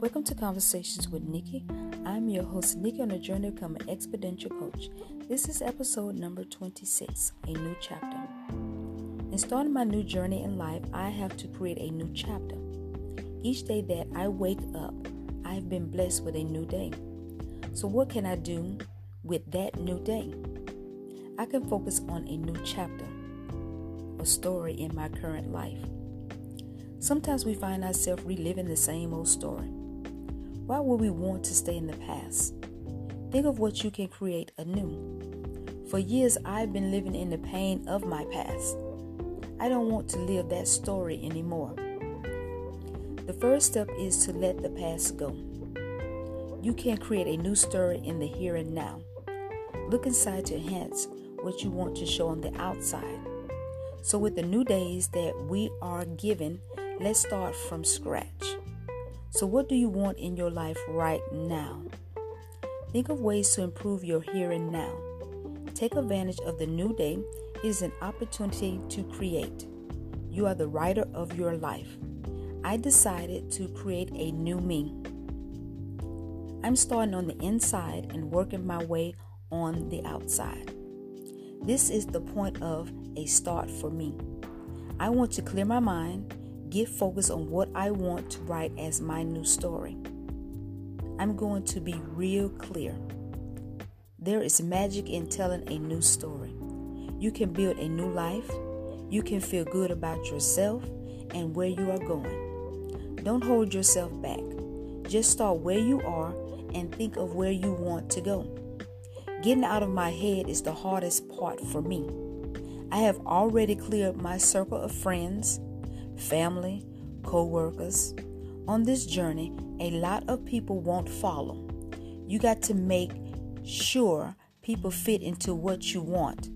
Welcome to Conversations with Nikki. I'm your host, Nikki, on a journey to become an exponential coach. This is episode number 26, a new chapter. In starting my new journey in life, I have to create a new chapter. Each day that I wake up, I've been blessed with a new day. So, what can I do with that new day? I can focus on a new chapter, a story in my current life. Sometimes we find ourselves reliving the same old story. Why would we want to stay in the past? Think of what you can create anew. For years, I've been living in the pain of my past. I don't want to live that story anymore. The first step is to let the past go. You can create a new story in the here and now. Look inside to enhance what you want to show on the outside. So, with the new days that we are given, let's start from scratch. So, what do you want in your life right now? Think of ways to improve your here and now. Take advantage of the new day. It is an opportunity to create. You are the writer of your life. I decided to create a new me. I'm starting on the inside and working my way on the outside. This is the point of a start for me. I want to clear my mind, get focused on what I want to write as my new story. I'm going to be real clear. There is magic in telling a new story. You can build a new life. You can feel good about yourself and where you are going. Don't hold yourself back. Just start where you are and think of where you want to go. Getting out of my head is the hardest part for me. I have already cleared my circle of friends, family, co workers. On this journey, a lot of people won't follow. You got to make sure people fit into what you want.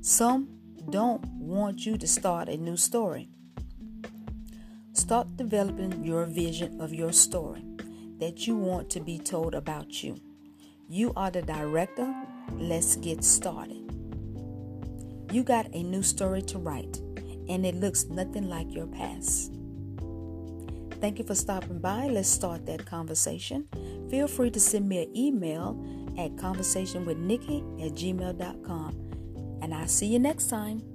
Some don't want you to start a new story. Start developing your vision of your story that you want to be told about you. You are the director. Let's get started. You got a new story to write, and it looks nothing like your past. Thank you for stopping by. Let's start that conversation. Feel free to send me an email at conversationwithnikki at gmail.com. And I'll see you next time.